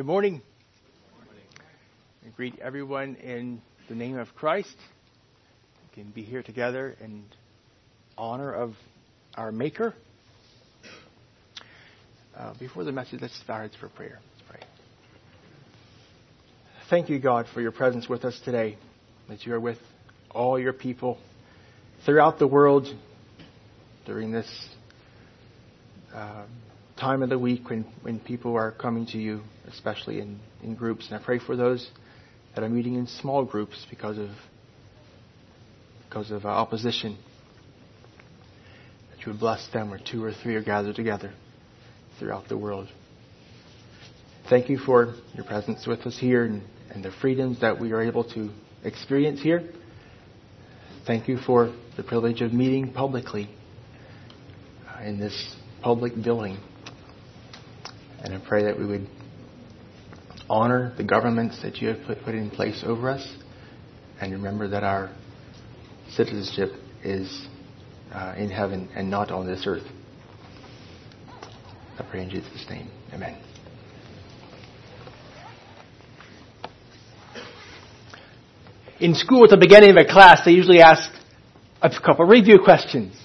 Good morning. I greet everyone in the name of Christ. We can be here together in honor of our Maker. Uh, before the message, let's heads for prayer. Let's pray. Thank you, God, for your presence with us today, that you are with all your people throughout the world during this uh, time of the week when, when people are coming to you, especially in, in groups. And I pray for those that are meeting in small groups because of because of uh, opposition. That you would bless them where two or three are gathered together throughout the world. Thank you for your presence with us here and, and the freedoms that we are able to experience here. Thank you for the privilege of meeting publicly uh, in this public building. And I pray that we would honor the governments that you have put, put in place over us and remember that our citizenship is uh, in heaven and not on this earth. I pray in Jesus' name. Amen. In school, at the beginning of a class, they usually ask a couple review questions.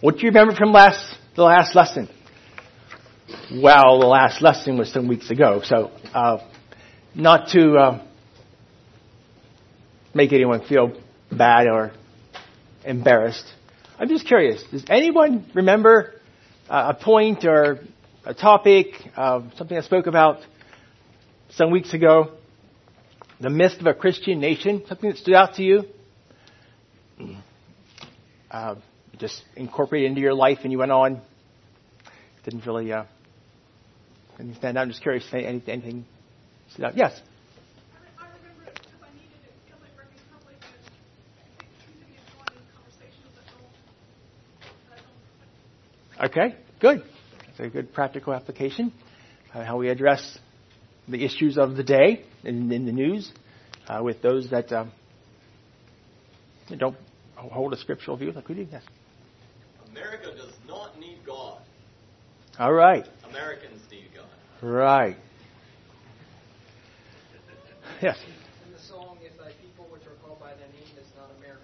What do you remember from last the last lesson? Well, the last lesson was some weeks ago, so uh, not to uh, make anyone feel bad or embarrassed. I'm just curious. Does anyone remember uh, a point or a topic, uh, something I spoke about some weeks ago? The myth of a Christian nation, something that stood out to you? Uh, just incorporated into your life and you went on. Didn't really uh, didn't stand out. I'm just curious. Anything, anything? Yes. Okay, good. That's a good practical application. Uh, how we address the issues of the day in, in the news uh, with those that um, don't hold a scriptural view like we do. Yes. America does not need God. All right. Americans. Right. Yes. In the song, if thy people which are called by thy name is not America.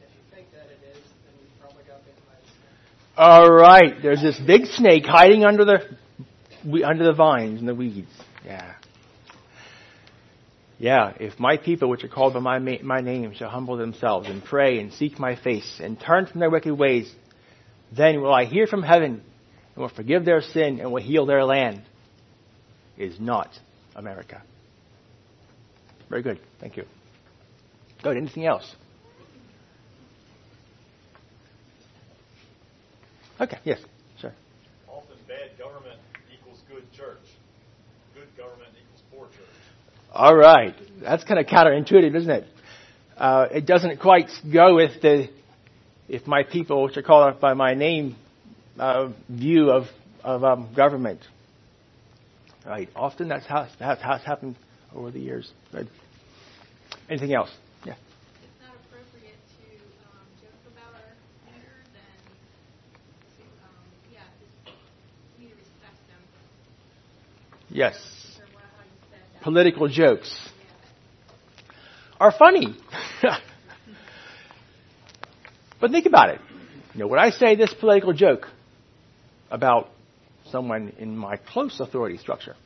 And if you think that it is, then you've probably got bitten by the snake. All right. There's this big snake hiding under the under the vines and the weeds. Yeah. Yeah, if my people, which are called by my, my name, shall humble themselves and pray and seek my face and turn from their wicked ways, then will I hear from heaven and will forgive their sin and will heal their land. Is not America. Very good. Thank you. Good. Anything else? Okay. Yes. Sure. Often bad government equals good church. Good government equals poor church. All right. That's kind of counterintuitive, isn't it? Uh, it doesn't quite go with the, if my people, which are called by my name, uh, view of, of um, government. Right. Often that's how, that's how it's happened over the years. Good. Anything else? Yeah. It's not appropriate to um, joke about our to, um, yeah, just need to respect them. Yes. Or what, how you said that. Political jokes Yeah. are funny. but think about it. You know, when I say this political joke about someone in my close authority structure?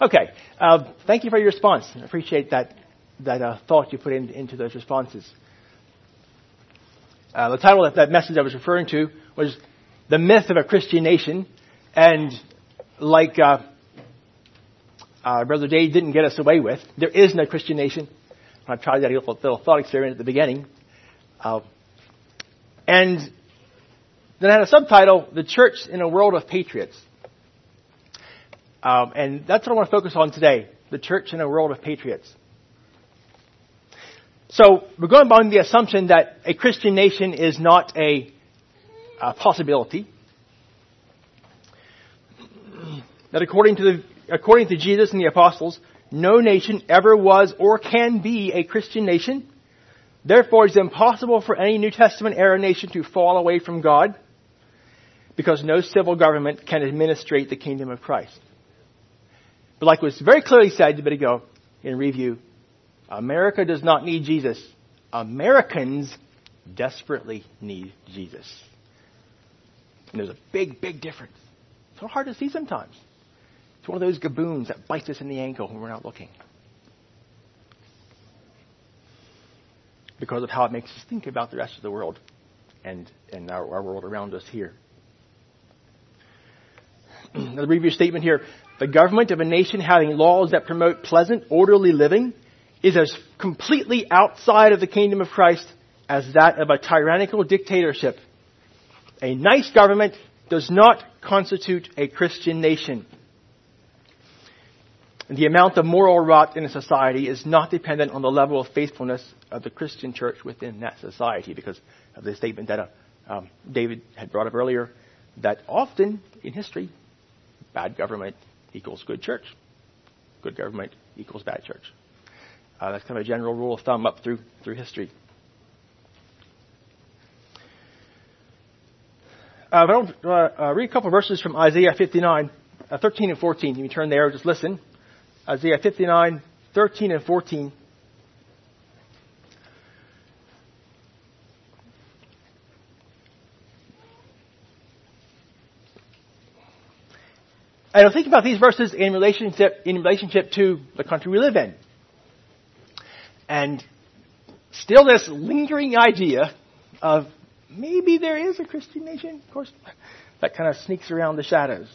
Okay. Uh, thank you for your response. I appreciate that that uh, thought you put in, into those responses. Uh, the title of that message I was referring to was "The Myth of a Christian Nation," and like uh, uh, Brother Dave didn't get us away with, there is no Christian nation. I tried that little, little thought experiment at the beginning, uh, and then I had a subtitle: "The Church in a World of Patriots." Um, and that's what I want to focus on today the church in a world of patriots. So, we're going by the assumption that a Christian nation is not a, a possibility. That according to, the, according to Jesus and the apostles, no nation ever was or can be a Christian nation. Therefore, it's impossible for any New Testament era nation to fall away from God. because no civil government can administrate the kingdom of Christ. But like was very clearly said a bit ago in review, America does not need Jesus. Americans desperately need Jesus. And there's a big, big difference. It's so hard to see sometimes. It's one of those gaboons that bites us in the ankle when we're not looking. Because of how it makes us think about the rest of the world and, and our, our world around us here. Another review statement here. The government of a nation having laws that promote pleasant, orderly living is as completely outside of the kingdom of Christ as that of a tyrannical dictatorship. A nice government does not constitute a Christian nation. The amount of moral rot in a society is not dependent on the level of faithfulness of the Christian church within that society because of the statement that uh, um, David had brought up earlier that often in history, bad government equals good church. Good government equals bad church. Uh, that's kind of a general rule of thumb up through through history. Uh, I'll uh, uh, read a couple verses from Isaiah 59, uh, 13 and 14. You can turn there, just listen. Isaiah 59, 13 and 14. And I think about these verses in relationship, in relationship to the country we live in. And still this lingering idea of maybe there is a Christian nation. Of course, that kind of sneaks around the shadows.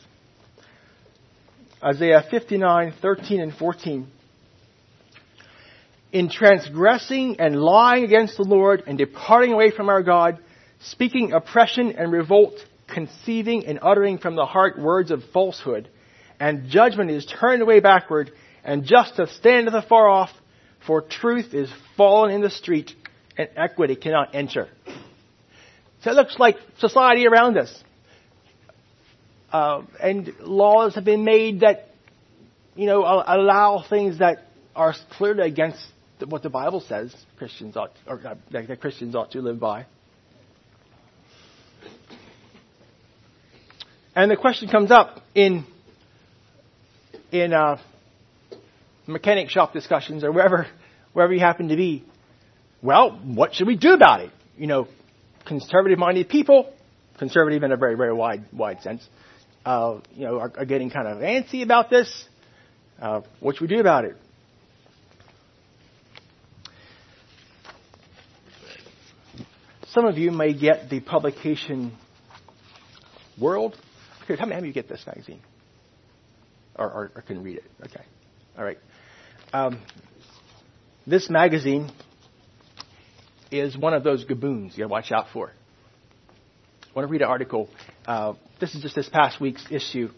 Isaiah 59, 13 and 14. In transgressing and lying against the Lord and departing away from our God, speaking oppression and revolt, conceiving and uttering from the heart words of falsehood, and judgment is turned away backward, and justice standeth afar off, for truth is fallen in the street, and equity cannot enter. So it looks like society around us. Uh, and laws have been made that, you know, allow things that are clearly against what the Bible says Christians ought, or uh, that Christians ought to live by. And the question comes up in in uh, mechanic shop discussions or wherever wherever you happen to be. Well, what should we do about it? You know, conservative-minded people, conservative in a very very wide wide sense, uh, you know, are, are, getting kind of antsy about this. Uh, what should we do about it? Some of you may get the publication World. How many of you get this magazine? or, or, or can read it. Okay. All right. Um, this magazine is one of those gaboons you got to watch out for. I want to read an article. Uh, this is just this past week's issue.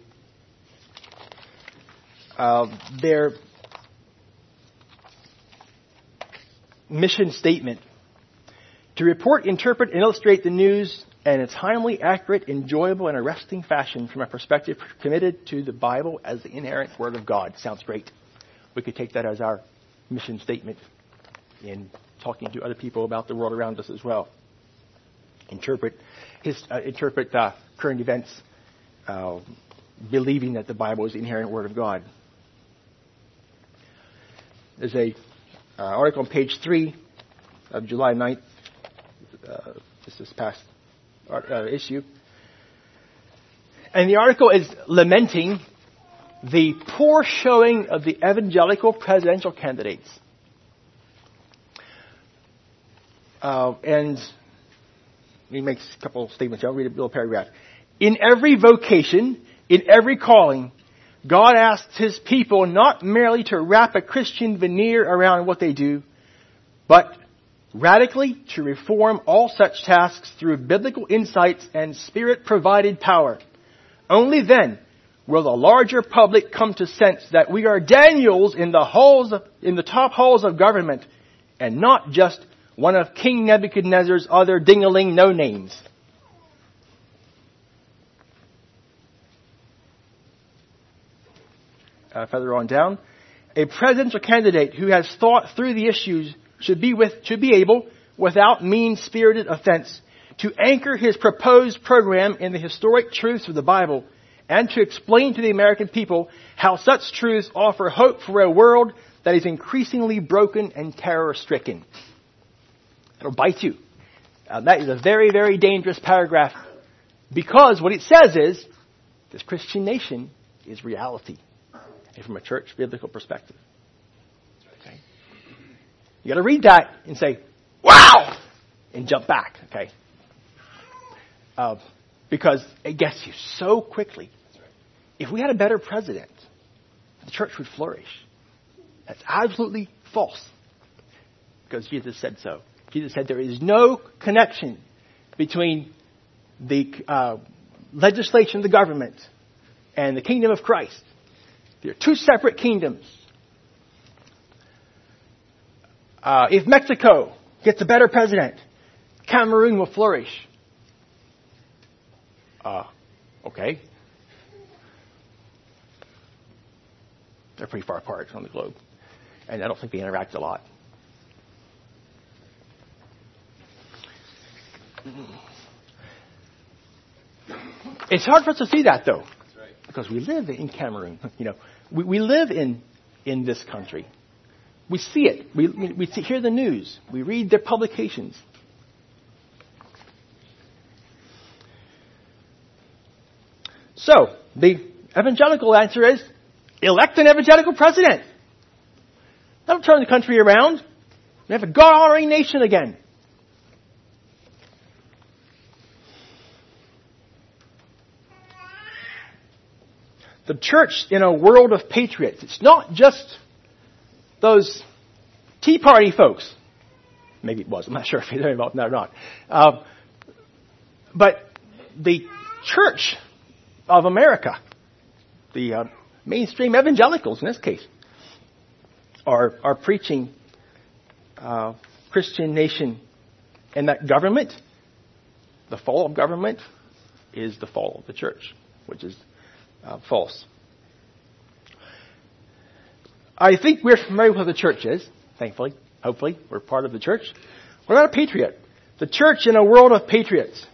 Uh, their mission statement to report, interpret, and illustrate the news in a timely, accurate, enjoyable, and arresting fashion from a perspective committed to the Bible as the inerrant Word of God. Sounds great. We could take that as our mission statement in talking to other people about the world around us as well. Interpret, his, uh, interpret uh, current events, uh, believing that the Bible is the inerrant Word of God. There's a uh, article on page three of July 9th, uh, this is past uh, issue. And the article is lamenting the poor showing of the evangelical presidential candidates. Uh, and he makes a couple statements. I'll read a little paragraph. In every vocation, in every calling, God asks his people not merely to wrap a Christian veneer around what they do, but radically to reform all such tasks through biblical insights and spirit provided power. Only then will the larger public come to sense that we are Daniels in the halls in the top halls of government and not just one of King Nebuchadnezzar's other dingaling no names. Uh, further on down, a presidential candidate who has thought through the issues should be with, should be able, without mean-spirited offense, to anchor his proposed program in the historic truths of the Bible and to explain to the American people how such truths offer hope for a world that is increasingly broken and terror stricken. It'll bite you. Uh, that is a very, very dangerous paragraph because what it says is this Christian nation is reality and from a church biblical perspective. Okay? You gotta read that and say, wow! And jump back, okay? Uh, because it gets you so quickly. If we had a better president, the church would flourish. That's absolutely false. Because Jesus said so. Jesus said there is no connection between the uh, legislation of the government and the kingdom of Christ. They're two separate kingdoms. Uh, if Mexico gets a better president, Cameroon will flourish. Uh, okay. They're pretty far apart on the globe. And I don't think they interact a lot. It's hard for us to see that though. right. Because we live in Cameroon. You know, we, we live in, in this country. We see it. We, we, see, hear the news. We read their publications. So, the evangelical answer is elect an evangelical president. That'll turn the country around. We have a God honoring nation again. The church in a world of patriots. It's not just those Tea Party folks. Maybe it was. I'm not sure if they're involved in that or not. Uh, but the church of America, the uh, mainstream evangelicals in this case, are, are preaching uh, Christian nation and that government, the fall of government, is the fall of the church, which is uh, false. I think we're familiar with what the church is, thankfully. Hopefully, we're part of the church. What about a patriot? The church in a world of patriots.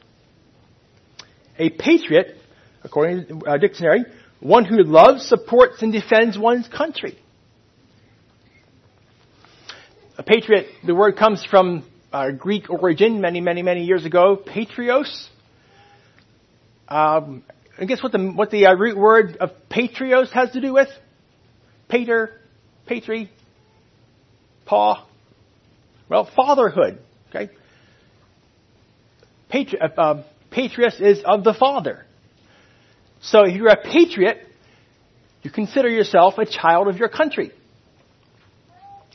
A patriot, according to a dictionary, one who loves, supports, and defends one's country. A patriot, the word comes from uh, Greek origin many, many, many years ago, patrios. Um, and guess what the, what the uh, root word of patrios has to do with? Pater, patri, paw. Well, fatherhood. Okay. Patri- uh, uh, patrius is of the father. So if you're a patriot, you consider yourself a child of your country.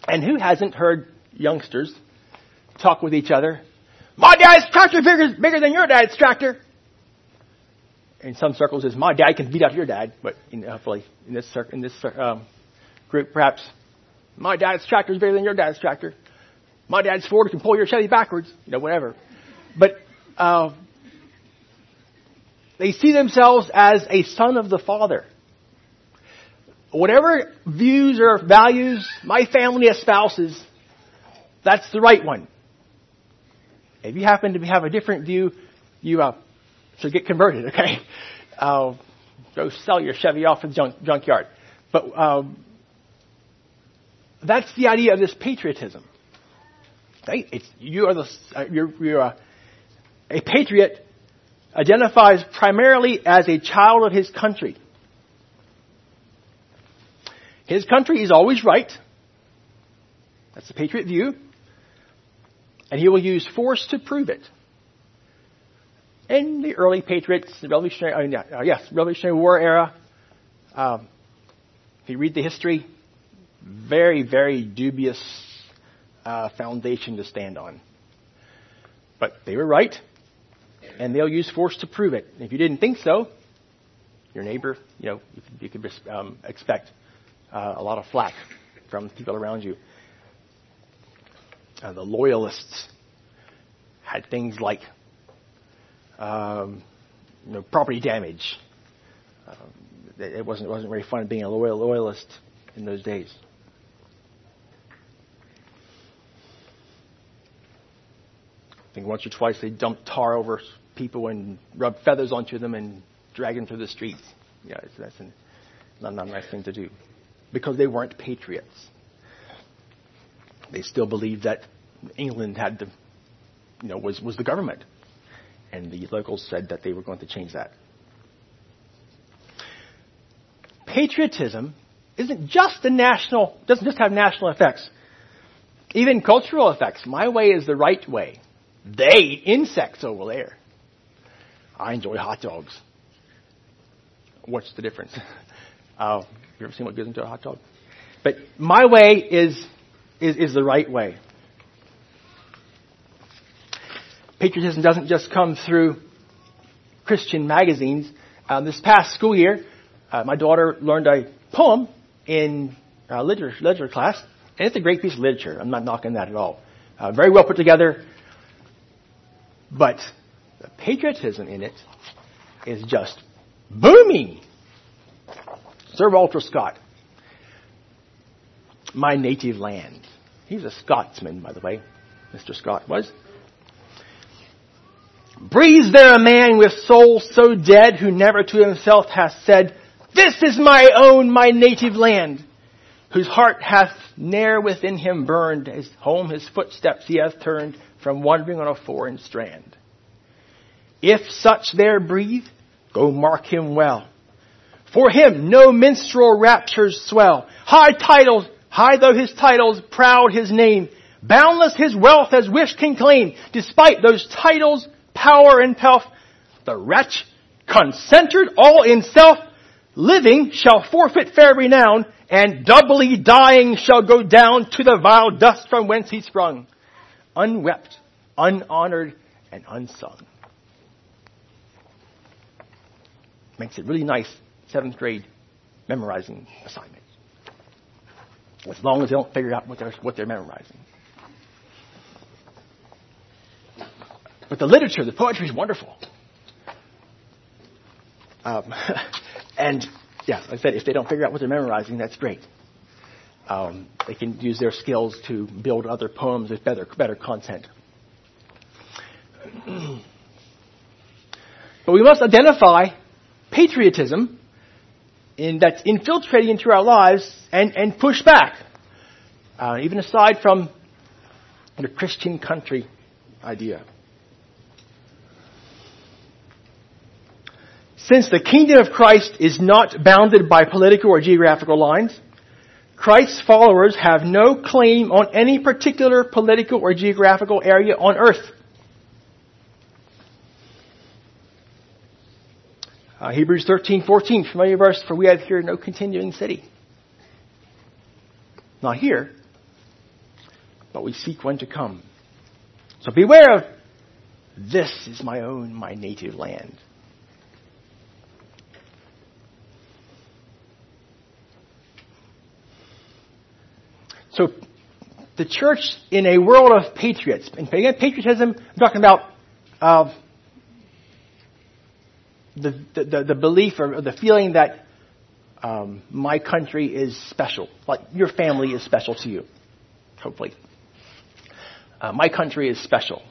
And who hasn't heard youngsters talk with each other? My dad's tractor bigger, bigger than your dad's tractor. In some circles, is my dad can beat out your dad, but in, hopefully in this cir- in this um, group, perhaps my dad's tractor is bigger than your dad's tractor. My dad's Ford can pull your Chevy backwards, you know, whatever. But uh, they see themselves as a son of the Father. Whatever views or values my family espouses, that's the right one. If you happen to have a different view, you uh, should get converted, okay? Uh, go sell your Chevy off at the junk, junkyard. But um, that's the idea of this patriotism. Right? It's, you are the, uh, you're, you're a, a patriot identifies primarily as a child of his country. His country is always right. That's the patriot view. And he will use force to prove it. In the early patriots, the Revolutionary, uh, yes, Revolutionary War era, um, if you read the history, very, very dubious uh, foundation to stand on. But they were right, and they'll use force to prove it. If you didn't think so, your neighbor, you know, you could, you could um, expect uh, a lot of flack from people around you. Uh, the loyalists had things like um, you know, property damage. Uh, it wasn't it wasn't very fun being a loyal loyalist in those days. I think once or twice they dumped tar over people and rubbed feathers onto them and dragged them through the streets. Yeah, that's an, not, not a nice thing to do. Because they weren't patriots. They still believed that England had the, you know, was, was the government. And the locals said that they were going to change that. Patriotism isn't just a national, doesn't just have national effects. Even cultural effects. My way is the right way. They eat insects over there. I enjoy hot dogs. What's the difference? Uh, you ever seen what goes into a hot dog? But my way is, is, is the right way. Patriotism doesn't just come through Christian magazines. Um, this past school year, uh, my daughter learned a poem in uh, literature, literature class, and it's a great piece of literature. I'm not knocking that at all. Uh, very well put together, but the patriotism in it is just booming. Sir Walter Scott, my native land. He's a Scotsman, by the way. Mr. Scott was. Breathes there a man with soul so dead who never to himself hath said, This is my own, my native land, whose heart hath ne'er within him burned, his home his footsteps he hath turned from wandering on a foreign strand. If such there breathe, go mark him well. For him no minstrel raptures swell. High titles, high though his titles, proud his name, boundless his wealth as wish can claim, despite those titles, power and pelf, the wretch, concentred all in self, living shall forfeit fair renown, and doubly dying shall go down to the vile dust from whence he sprung, unwept, unhonored, and unsung. Makes it really nice seventh grade memorizing assignment. As long as they don't figure out what they're, what they're memorizing. But the literature, the poetry is wonderful. Um, and yeah, like I said, if they don't figure out what they're memorizing, that's great. Um, they can use their skills to build other poems with better, better content. but we must identify patriotism in, that's infiltrating into our lives and, and push back. Uh, even aside from the Christian country idea. Since the kingdom of Christ is not bounded by political or geographical lines, Christ's followers have no claim on any particular political or geographical area on earth. Uh, Hebrews 13, 14, familiar verse, for we have here no continuing city. Not here, but we seek one to come. So beware of this is my own, my native land. So the church in a world of patriots, and again, patriotism, I'm talking about uh, the, the, the, belief or the feeling that um, my country is special, like your family is special to you, hopefully. Uh, my country is special.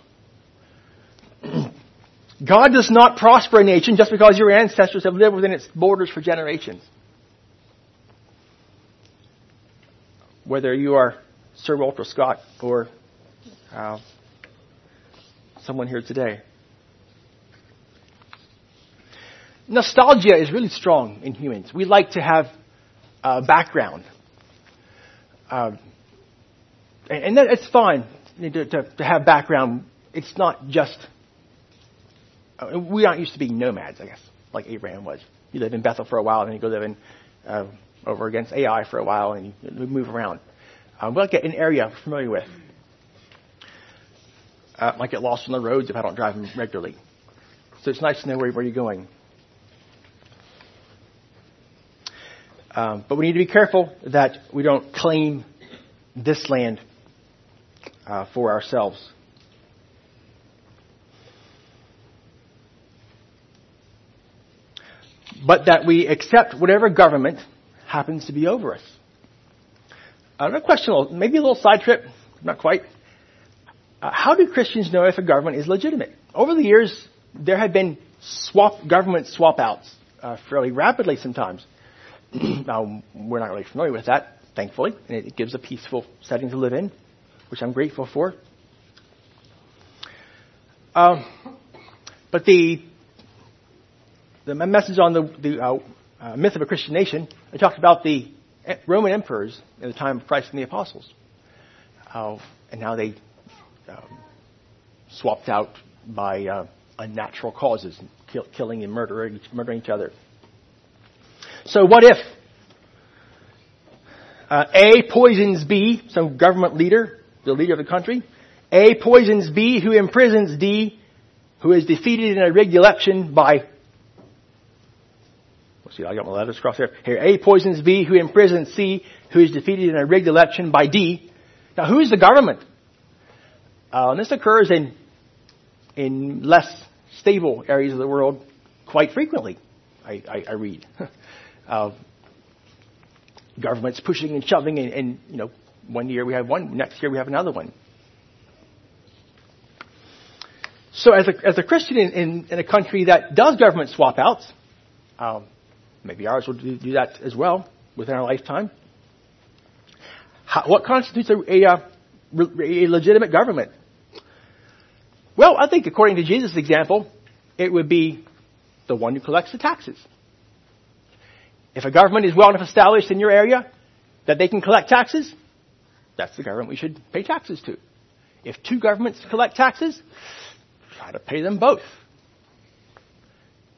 God does not prosper a nation just because your ancestors have lived within its borders for generations. Whether you are Sir Walter Scott or uh, someone here today. nostalgia is really strong in humans. We like to have a background. Uh, and, and that, it's fine to, to, to, have background. It's not just. Uh, we aren't used to being nomads, I guess, like Abraham was. You live in Bethel for a while, and then you go live in uh, over against Ai for a while, and move around. Um, we like get an area we're familiar with. Uh, I might get lost on the roads if I don't drive them regularly. So it's nice to know where, where you're going. Um, but we need to be careful that we don't claim this land uh, for ourselves. But that we accept whatever government happens to be over us. Another question, maybe a little side trip, not quite. uh, how do Christians know if a government is legitimate? Over the years, there have been swap government swap outs uh, fairly rapidly sometimes. now, we're not really familiar with that, thankfully, and it gives a peaceful setting to live in, which I'm grateful for. Um, but the the message on the, the uh, uh, myth of a Christian nation, I talked about the Roman emperors in the time of Christ and the apostles, and how they um, swapped out by uh, unnatural causes, kill, killing and murdering, murdering each other. So what if uh, A poisons B, some government leader, the leader of the country, A poisons B, who imprisons D, who is defeated in a rigged election by see, I got my letters crossed here. Here, A poisons B, who imprisons C, who is defeated in a rigged election by D. Now, who is the government? Uh, and this occurs in in less stable areas of the world quite frequently. I, I, I read uh, governments pushing and shoving, and, and you know, one year we have one, next year we have another one. So, as a, as a Christian in, in, in a country that does government swap outs, um, maybe ours will do, that as well within our lifetime. How, what constitutes a, a, uh, a legitimate government? Well, I think according to Jesus' example, it would be the one who collects the taxes. If a government is well enough established in your area that they can collect taxes, that's the government we should pay taxes to. If two governments collect taxes, try to pay them both.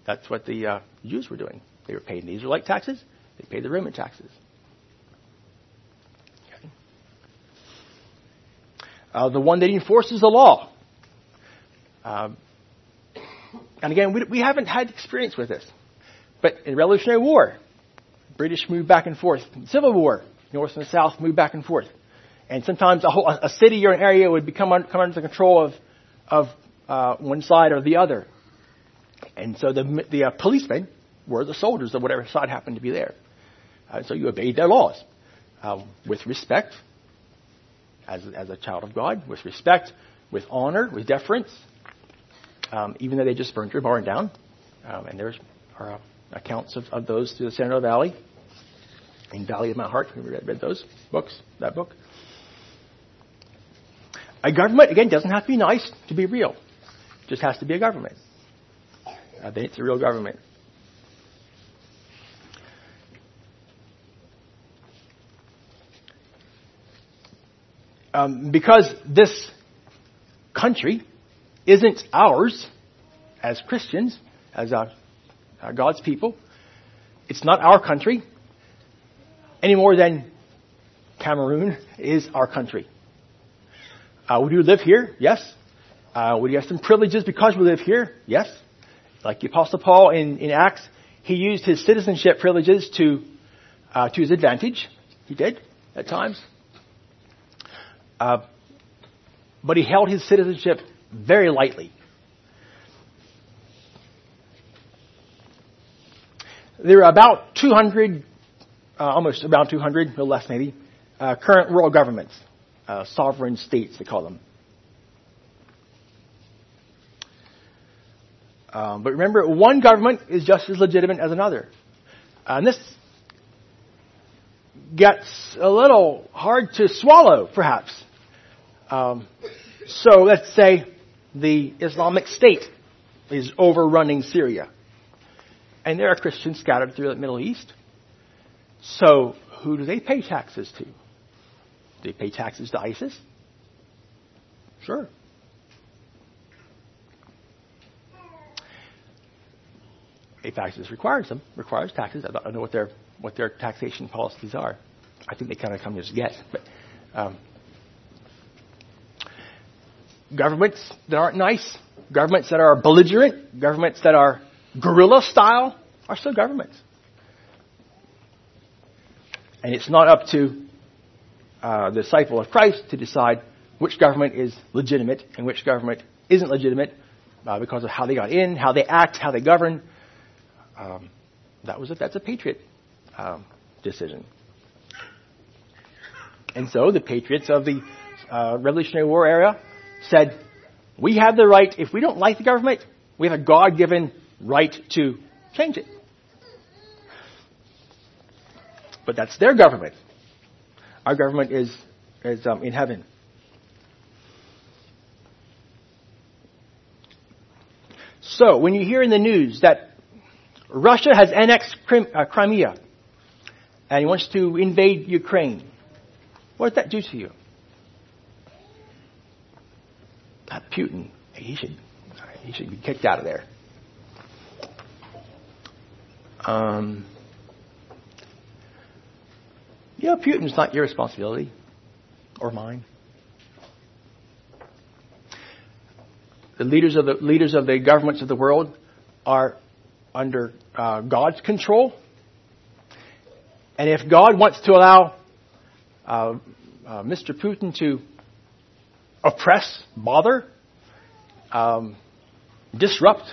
That's what the uh, Jews were doing. They were paying the Israelite taxes, they paid the Roman taxes. Okay. Uh, the one that enforces the law um, and again, we, we haven't had experience with this. But in Revolutionary War, British moved back and forth. Civil War, North and South moved back and forth. And sometimes a, whole, a city or an area would become un, come under the control of, of uh, one side or the other. And so the, the uh, policemen were the soldiers of whatever side happened to be there. Uh, so you obeyed their laws uh, with respect as, as a child of God, with respect, with honor, with deference, um, even though they just burned your barn down. Um, and there are uh, accounts of, of, those through the Shenandoah Valley. In Valley of Mount Hart, we read, read those books, that book. A government, again, doesn't have to be nice to be real. It just has to be a government. Uh, then it's a real government. Um, because this country isn't ours as Christians, as uh, uh, God's people. It's not our country any more than Cameroon is our country. Uh, we do live here, yes. Uh, we have some privileges because we live here, yes. Like the Apostle Paul in, in Acts, he used his citizenship privileges to uh, to his advantage. He did at times. Uh, but he held his citizenship very lightly. There are about 200, uh, almost about 200, a little less maybe, uh, current world governments, uh, sovereign states, they call them. Um, but remember, one government is just as legitimate as another. and this gets a little hard to swallow, perhaps. Um, so let's say the Islamic State is overrunning Syria. And there are Christians scattered through the Middle East. So who do they pay taxes to? Do they pay taxes to ISIS? Sure. A taxes requires them, requires taxes. I don't know what their what their taxation policies are. I think they kind of come as guess, but um, governments that aren't nice, governments that are belligerent, governments that are guerrilla style are still governments. And it's not up to uh, the disciple of Christ to decide which government is legitimate and which government isn't legitimate uh, because of how they got in, how they act, how they govern. Um, that was a, that's a patriot um, decision. And so the patriots of the uh, Revolutionary War era said, we have the right, if we don't like the government, we have a God given right to change it. But that's their government. Our government is, is um, in heaven. So, when you hear in the news that Russia has annexed uh, Crimea and he wants to invade Ukraine, what does that do to you? Putin. He should, he should be kicked out of there. Um, you Putin's not your responsibility or mine. The leaders of the leaders of the governments of the world are under uh, God's control, and if God wants to allow uh, uh, Mr. Putin to oppress, bother, um, disrupt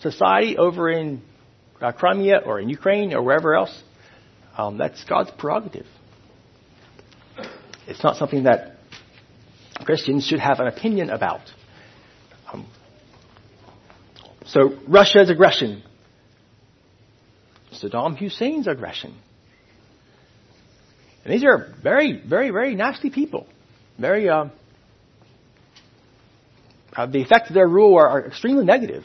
society over in uh, Crimea or in Ukraine or wherever else, um, that's God's prerogative. It's not something that Christians should have an opinion about. Um, so Russia's aggression, Saddam Hussein's aggression. And these are very, very, very nasty people. Very, um, uh, the effects of their rule are, are extremely negative.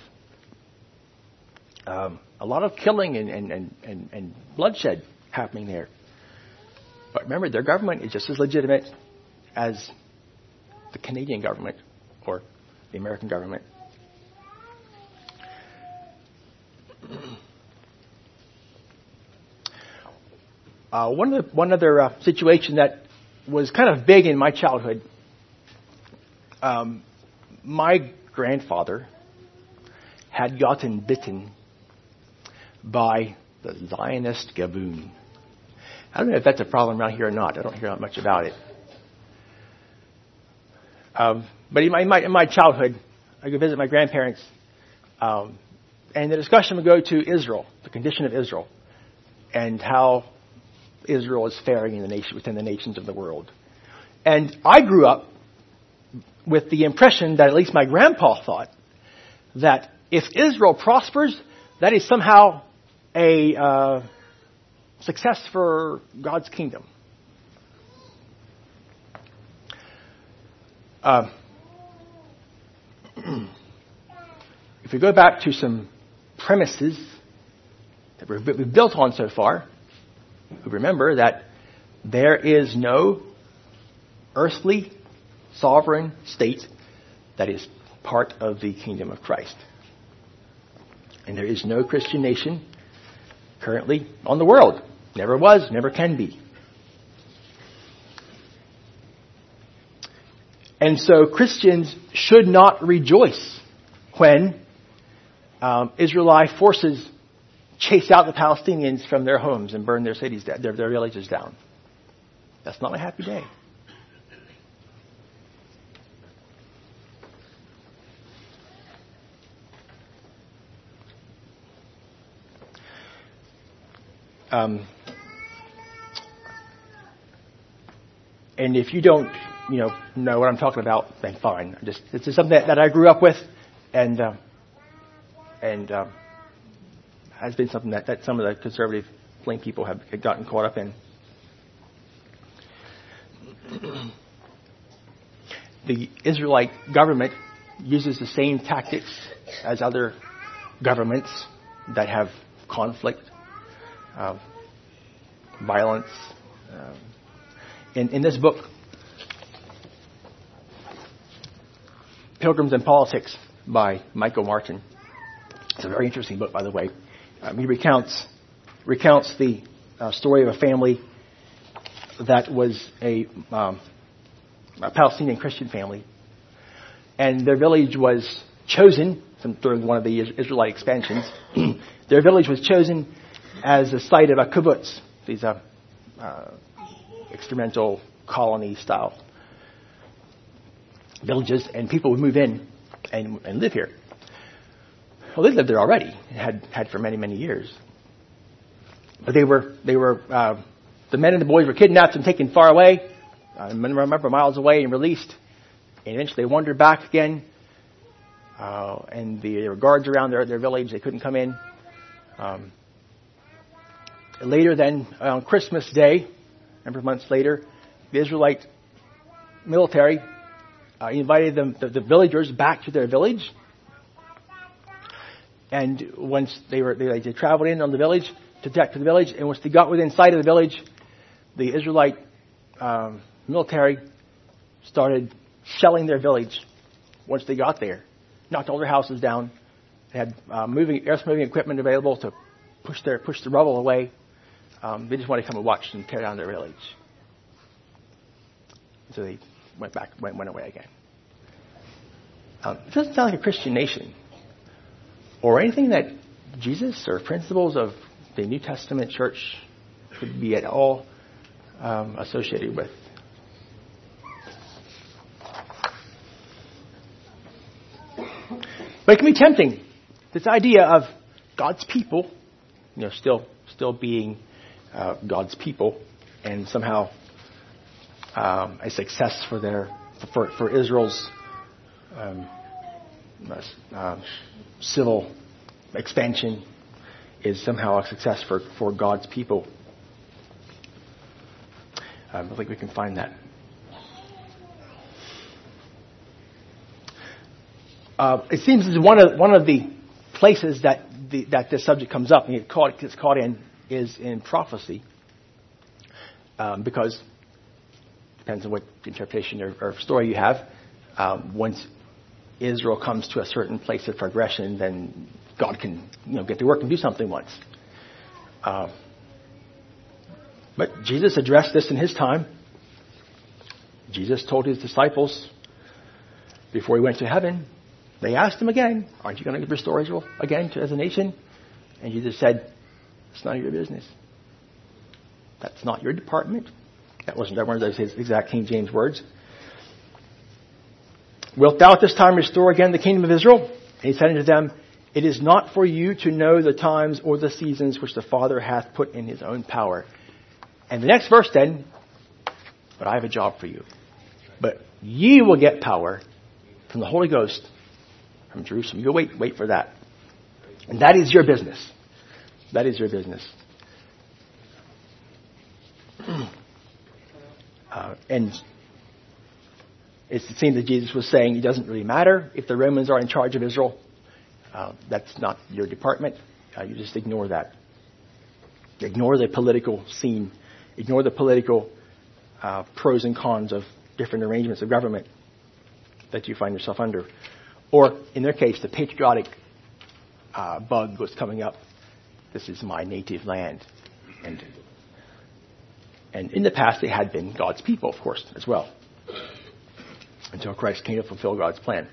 Um, a lot of killing and, and, and, and, bloodshed happening there. But remember, their government is just as legitimate as the Canadian government or the American government. Uh, one, the, one other uh, situation that was kind of big in my childhood. Um, my grandfather had gotten bitten by the Zionist Gaboon. I don't know if that's a problem around here or not. I don't hear much about it. Um, but in my, in my, in my childhood, I go visit my grandparents, um, and the discussion would go to Israel, the condition of Israel, and how Israel is faring in the nation, within the nations of the world. And I grew up with the impression that at least my grandpa thought that if Israel prospers, that is somehow a uh, success for God's kingdom. Uh, if we go back to some premises that we've built on so far, we remember that there is no earthly sovereign state that is part of the kingdom of Christ. And there is no Christian nation currently on the world. Never was, never can be. And so Christians should not rejoice when um, Israelite forces chase out the Palestinians from their homes and burn their cities, their, their villages down. That's not a happy day. Um, and if you don't, you know, know what I'm talking about, then fine. Just it's something that, that I grew up with, and uh, and uh, has been something that, that some of the conservative plain people have gotten caught up in. the Israelite government uses the same tactics as other governments that have conflict uh, violence. Um, in, in this book, Pilgrims and Politics by Michael Martin, it's a very interesting book, by the way. Um, he recounts recounts the uh, story of a family that was a, um, a Palestinian Christian family, and their village was chosen during one of the Israelite expansions. their village was chosen as a site of a kibbutz, these uh, uh, experimental colony style villages, and people would move in and, and live here. Well, they lived there already, had had for many many years. But they were they were uh, the men and the boys were kidnapped and taken far away. I remember miles away and released. And eventually they wandered back again. Uh, and the, there were guards around their, their village. They couldn't come in. Um, later then, on Christmas Day, a number of months later, the Israelite military uh, invited them, the, the villagers back to their village. And once they were, they, they traveled in on the village to attack to the village, and once they got within sight of the village, the Israelite um, military started shelling their village. Once they got there, knocked all their houses down. They had uh, moving, earth moving equipment available to push their push the rubble away. Um, they just wanted to come and watch and tear down their village. So they went back, went, went away again. Um, it doesn't sound like a Christian nation or anything that Jesus or principles of the New Testament church could be at all um, associated with. But it can be tempting. This idea of God's people, you know, still still being uh, God's people, and somehow um, a success for their for, for Israel's um, uh, civil expansion is somehow a success for, for God's people. Um, I think we can find that. Uh, it seems is one of one of the places that the, that this subject comes up and it gets caught in is in prophecy, um, because depends on what interpretation or, or story you have. Um, once Israel comes to a certain place of progression, then God can you know get to work and do something once. Uh, but Jesus addressed this in his time. Jesus told his disciples before he went to heaven, they asked him again, Aren't you going to restore Israel again to, as a nation? And Jesus said, It's none of your business. That's not your department. That wasn't that weren't his exact King James words. Wilt thou at this time restore again the kingdom of Israel? And he said unto them, It is not for you to know the times or the seasons which the Father hath put in his own power. And the next verse then, but I have a job for you. But ye will get power from the Holy Ghost from Jerusalem. You wait, wait for that. And that is your business. That is your business. Uh, and it seems that Jesus was saying it doesn't really matter if the Romans are in charge of Israel. Uh, that's not your department. Uh, you just ignore that. Ignore the political scene. Ignore the political uh, pros and cons of different arrangements of government that you find yourself under. Or, in their case, the patriotic uh, bug was coming up. This is my native land. And, and in the past, they had been God's people, of course, as well, until Christ came to fulfill God's plan.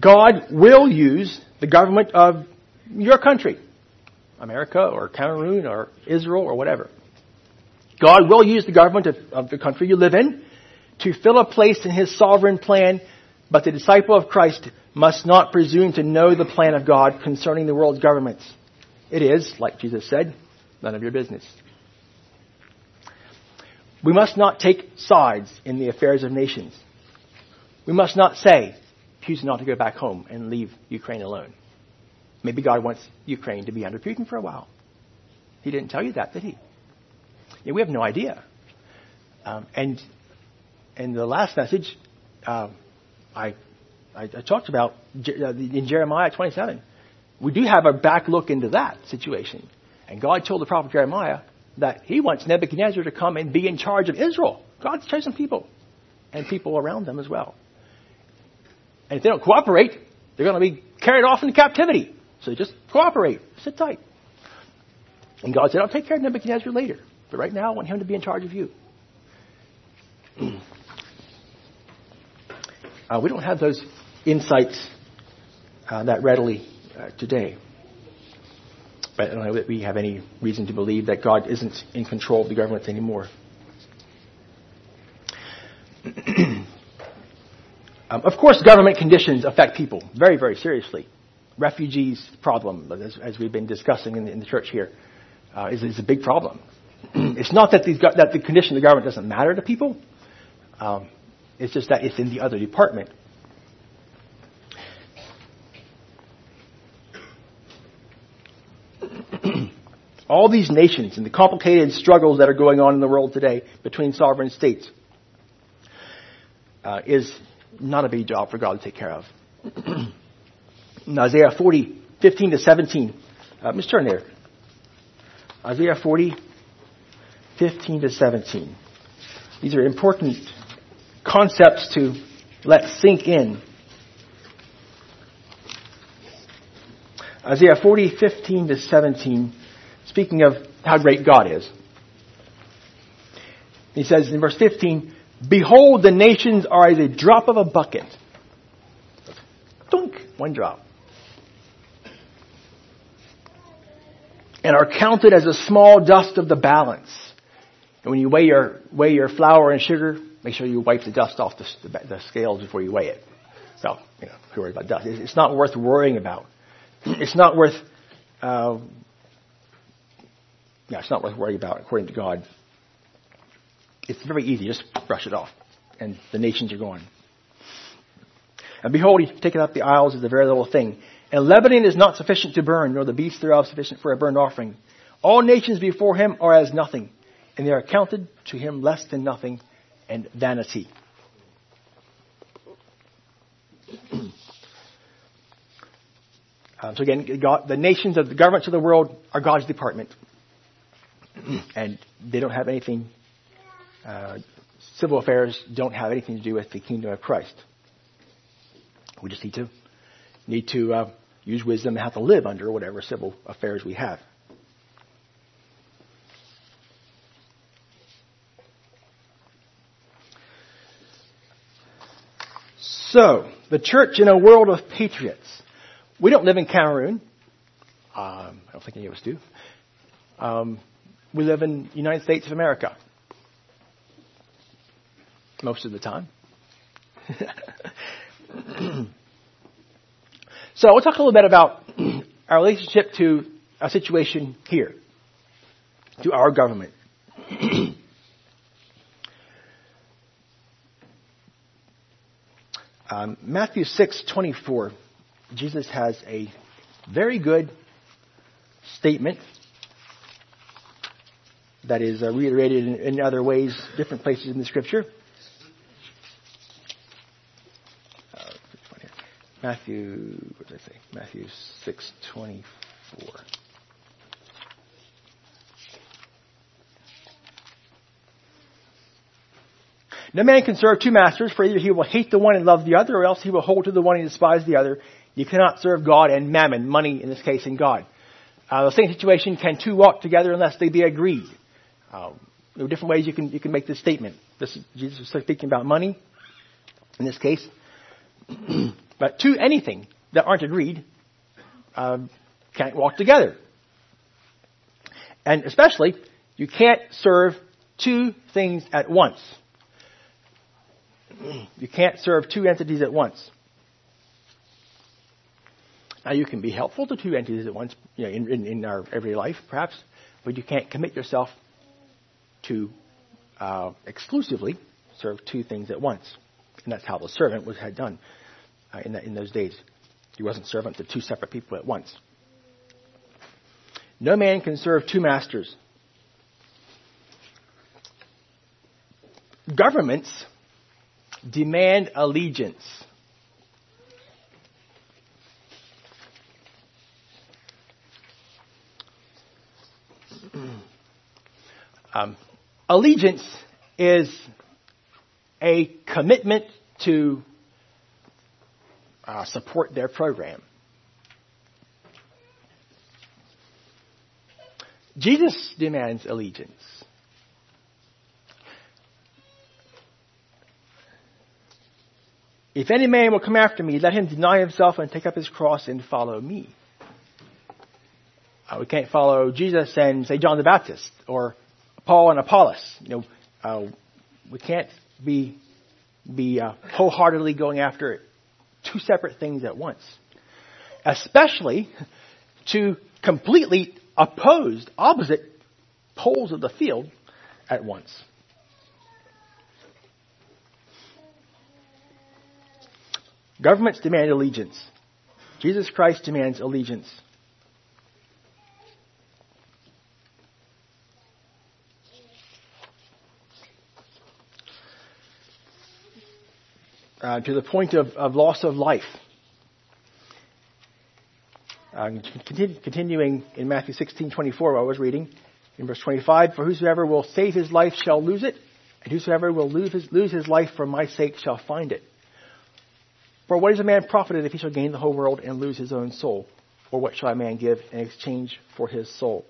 God will use the government of your country, America or Cameroon or Israel or whatever. God will use the government of, of, the country you live in to fill a place in His sovereign plan, but the disciple of Christ must not presume to know the plan of God concerning the world's governments. It is, like Jesus said, none of your business. We must not take sides in the affairs of nations. We must not say, choose not to go back home and leave Ukraine alone. Maybe God wants Ukraine to be under Putin for a while. He didn't tell you that, did he? Yeah, we have no idea. Um, and in the last message, uh, I, I, I, talked about uh, in Jeremiah 27. We do have a back look into that situation. And God told the prophet Jeremiah that he wants Nebuchadnezzar to come and be in charge of Israel. God's chosen people and people around them as well. And if they don't cooperate, they're going to be carried off into captivity. So just cooperate. Sit tight. And God said, I'll take care of Nebuchadnezzar later. But right now, I want him to be in charge of you. Uh, we don't have those insights uh, that readily uh, today. But I don't know that we have any reason to believe that God isn't in control of the government anymore. um, of course, government conditions affect people very, very seriously. Refugees problem, as, as we've been discussing in the, in the church here, uh, is, is a big problem. it's not that, these, that the condition of the government doesn't matter to people. Um, it's just that it's in the other department. All these nations and the complicated struggles that are going on in the world today between sovereign states uh, is not a big job for God to take care of. in Isaiah 40, 15 to 17. Uh, let's turn there. Isaiah 40, 15 to 17. These are important concepts to let sink in. Isaiah 40, 15 to 17, speaking of how great God is. He says in verse 15, Behold, the nations are as a drop of a bucket. Dunk, one drop. And are counted as a small dust of the balance. And when you weigh your, weigh your flour and sugar, make sure you wipe the dust off the, the scales before you weigh it. So, you know, who worries about dust? It's not worth worrying about. It's not worth, uh, yeah, it's not worth worrying about according to God. It's very easy. Just brush it off. And the nations are gone. And behold, he's taken up the isles as a very little thing. And Lebanon is not sufficient to burn, nor the beasts thereof sufficient for a burnt offering. All nations before him are as nothing, and they are counted to him less than nothing and vanity. um, so again, God, the nations of the governments of the world are God's department, and they don't have anything uh, civil affairs don't have anything to do with the kingdom of Christ. We just need to need to uh, use wisdom and how to live under whatever civil affairs we have. So, the church in a world of patriots. We don't live in Cameroon. Um, I don't think any of us do. Um, we live in the United States of America most of the time. so we'll talk a little bit about our relationship to our situation here, to our government. um, Matthew six twenty four, Jesus has a very good statement that is uh, reiterated in, in other ways, different places in the scripture. Matthew, what did I say? Matthew 6:24. No man can serve two masters, for either he will hate the one and love the other, or else he will hold to the one and despise the other. You cannot serve God and mammon, money in this case, and God. Uh, the same situation, can two walk together unless they be agreed? Um, there are different ways you can, you can make this statement. This is, Jesus was speaking about money in this case. But two anything that aren't agreed um, can't walk together. And especially, you can't serve two things at once. You can't serve two entities at once. Now, you can be helpful to two entities at once you know, in, in, in, our everyday life, perhaps, but you can't commit yourself to uh, exclusively serve two things at once. And that's how the servant was had done uh, in, the, in those days. He wasn't servant to two separate people at once. No man can serve two masters. Governments demand allegiance. Um, allegiance is a commitment to uh, support their program. Jesus demands allegiance. If any man will come after me, let him deny himself and take up his cross and follow me. Uh, we can't follow Jesus and say John the Baptist or Paul and Apollos. You know, uh, we can't be be uh, wholeheartedly going after two separate things at once. Especially to completely opposed, opposite poles of the field at once. Governments demand allegiance. Jesus Christ demands allegiance. Uh, to the point of, of loss of life. Uh, continu- continuing in Matthew 16:24, what I was reading, in verse 25, for whosoever will save his life shall lose it, and whosoever will lose his, lose his life for my sake shall find it. For what is a man profited if he shall gain the whole world and lose his own soul? Or what shall a man give in exchange for his soul?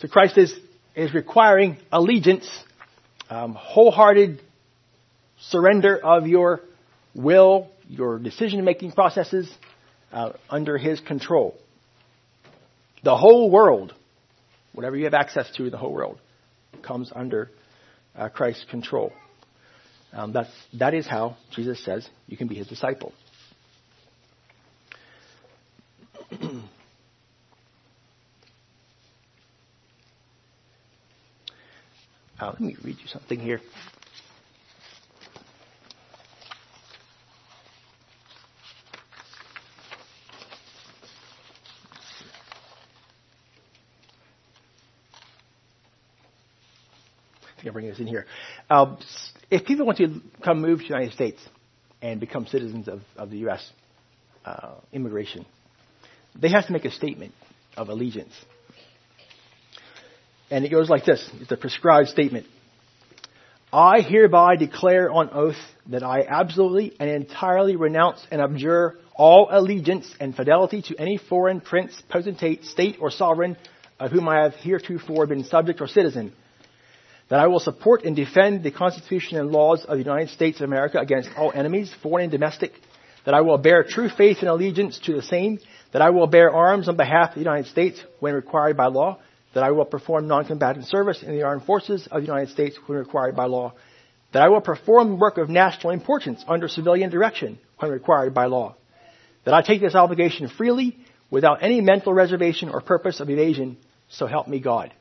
So Christ is, is requiring allegiance, um, wholehearted surrender of your will, your decision making processes uh, under his control. The whole world, whatever you have access to, in the whole world, comes under uh, Christ's control. Um, that's, that is how Jesus says you can be his disciple. uh, let me read you something here. I think I'm bringing this in here. Uh, if people want to come move to the United States and become citizens of, of the U.S. Uh, immigration, they have to make a statement of allegiance. And it goes like this. It's a prescribed statement. I hereby declare on oath that I absolutely and entirely renounce and abjure all allegiance and fidelity to any foreign prince, potentate, state, or sovereign of whom I have heretofore been subject or citizen, that I will support and defend the Constitution and laws of the United States of America against all enemies, foreign and domestic, that I will bear true faith and allegiance to the same, that I will bear arms on behalf of the United States when required by law, that I will perform non-combatant service in the armed forces of the United States when required by law, that I will perform work of national importance under civilian direction when required by law, that I take this obligation freely without any mental reservation or purpose of evasion, so help me God.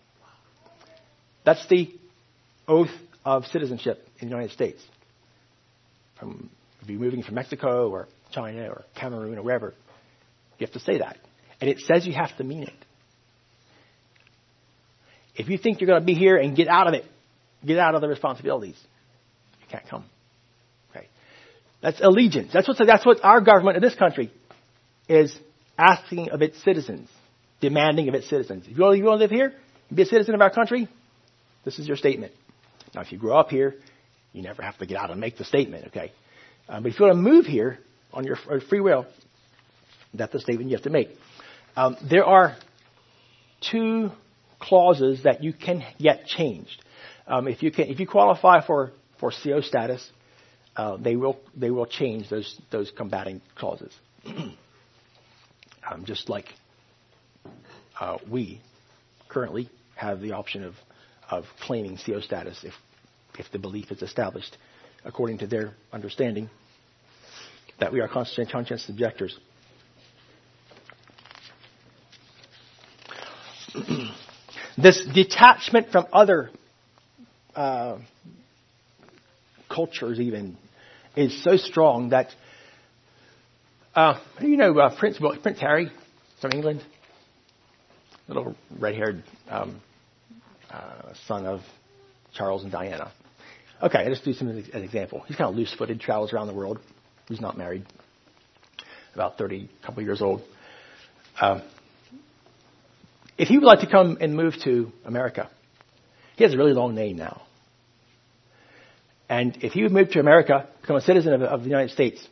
That's the oath of citizenship in the United States. From if you're moving from Mexico or China or Cameroon or wherever, you have to say that. And it says you have to mean it. If you think you're going to be here and get out of it, get out of the responsibilities, you can't come. Okay. That's allegiance. That's what, that's what our government in this country is asking of its citizens, demanding of its citizens. If you want, you want to live here, be a citizen of our country, this is your statement. Now, if you grow up here, you never have to get out and make the statement, okay? Um, but if you want to move here on your free will, that's the statement you have to make. Um, there are two clauses that you can get changed. Um, if you can, if you qualify for for CO status, uh, they will they will change those those combating clauses. um, just like uh, we currently have the option of of claiming CO status if if the belief is established according to their understanding that we are conscientious objectors. this detachment from other uh, cultures, even, is so strong that uh, you know uh, Prince Prince Harry from England, little red-haired um, uh, son of Charles and Diana. Okay, I just do some as an example. He's kind of loose-footed, travels around the world. He's not married. About 30, couple years old. Uh, if he would like to come and move to America, he has a really long name now. And if he would move to America, become a citizen of, of the United States,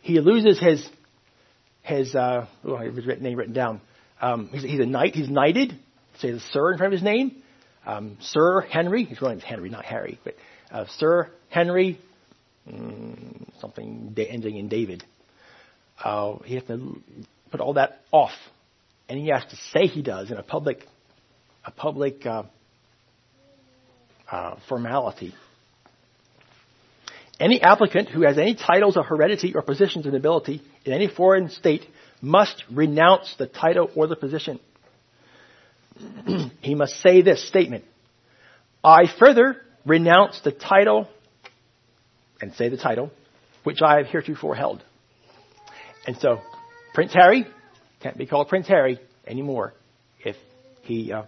he loses his his uh, oh, name written down. Um, he's, he's a knight. He's knighted. Say the Sir in front of his name. Um, Sir Henry. His real name is Henry, not Harry, but uh, Sir Henry. Mm, something ending in David. Uh, he has to put all that off and he has to say he does in a public, a public uh, uh, formality. Any applicant who has any titles of heredity or positions of nobility in any foreign state must renounce the title or the position. he must say this statement. I further renounce the title, and say the title, which I have heretofore held. And so, Prince Harry can't be called Prince Harry anymore if he uh,